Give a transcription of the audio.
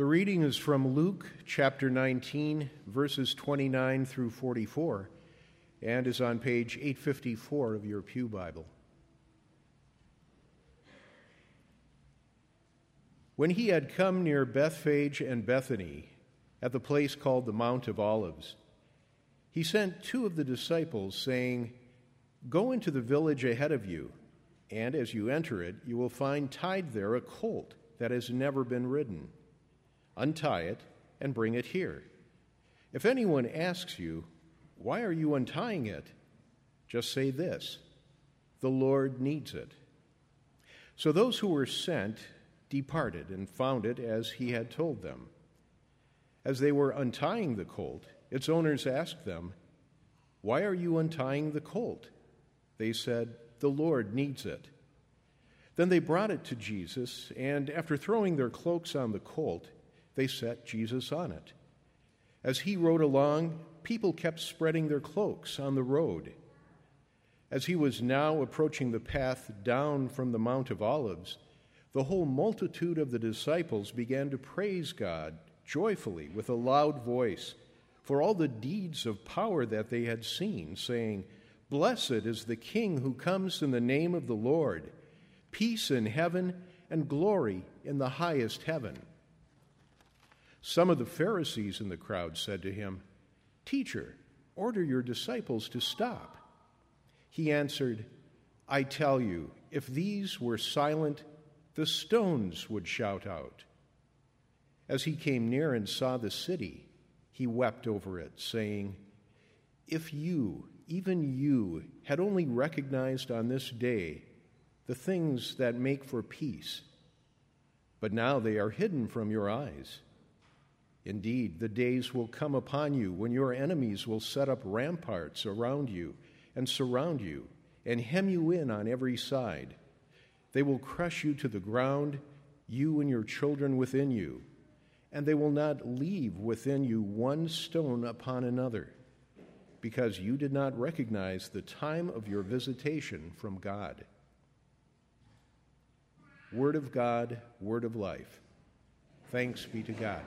The reading is from Luke chapter 19, verses 29 through 44, and is on page 854 of your Pew Bible. When he had come near Bethphage and Bethany, at the place called the Mount of Olives, he sent two of the disciples, saying, Go into the village ahead of you, and as you enter it, you will find tied there a colt that has never been ridden Untie it and bring it here. If anyone asks you, Why are you untying it? just say this The Lord needs it. So those who were sent departed and found it as he had told them. As they were untying the colt, its owners asked them, Why are you untying the colt? They said, The Lord needs it. Then they brought it to Jesus, and after throwing their cloaks on the colt, they set Jesus on it. As he rode along, people kept spreading their cloaks on the road. As he was now approaching the path down from the Mount of Olives, the whole multitude of the disciples began to praise God joyfully with a loud voice for all the deeds of power that they had seen, saying, Blessed is the King who comes in the name of the Lord, peace in heaven and glory in the highest heaven. Some of the Pharisees in the crowd said to him, Teacher, order your disciples to stop. He answered, I tell you, if these were silent, the stones would shout out. As he came near and saw the city, he wept over it, saying, If you, even you, had only recognized on this day the things that make for peace, but now they are hidden from your eyes. Indeed, the days will come upon you when your enemies will set up ramparts around you and surround you and hem you in on every side. They will crush you to the ground, you and your children within you, and they will not leave within you one stone upon another, because you did not recognize the time of your visitation from God. Word of God, word of life. Thanks be to God.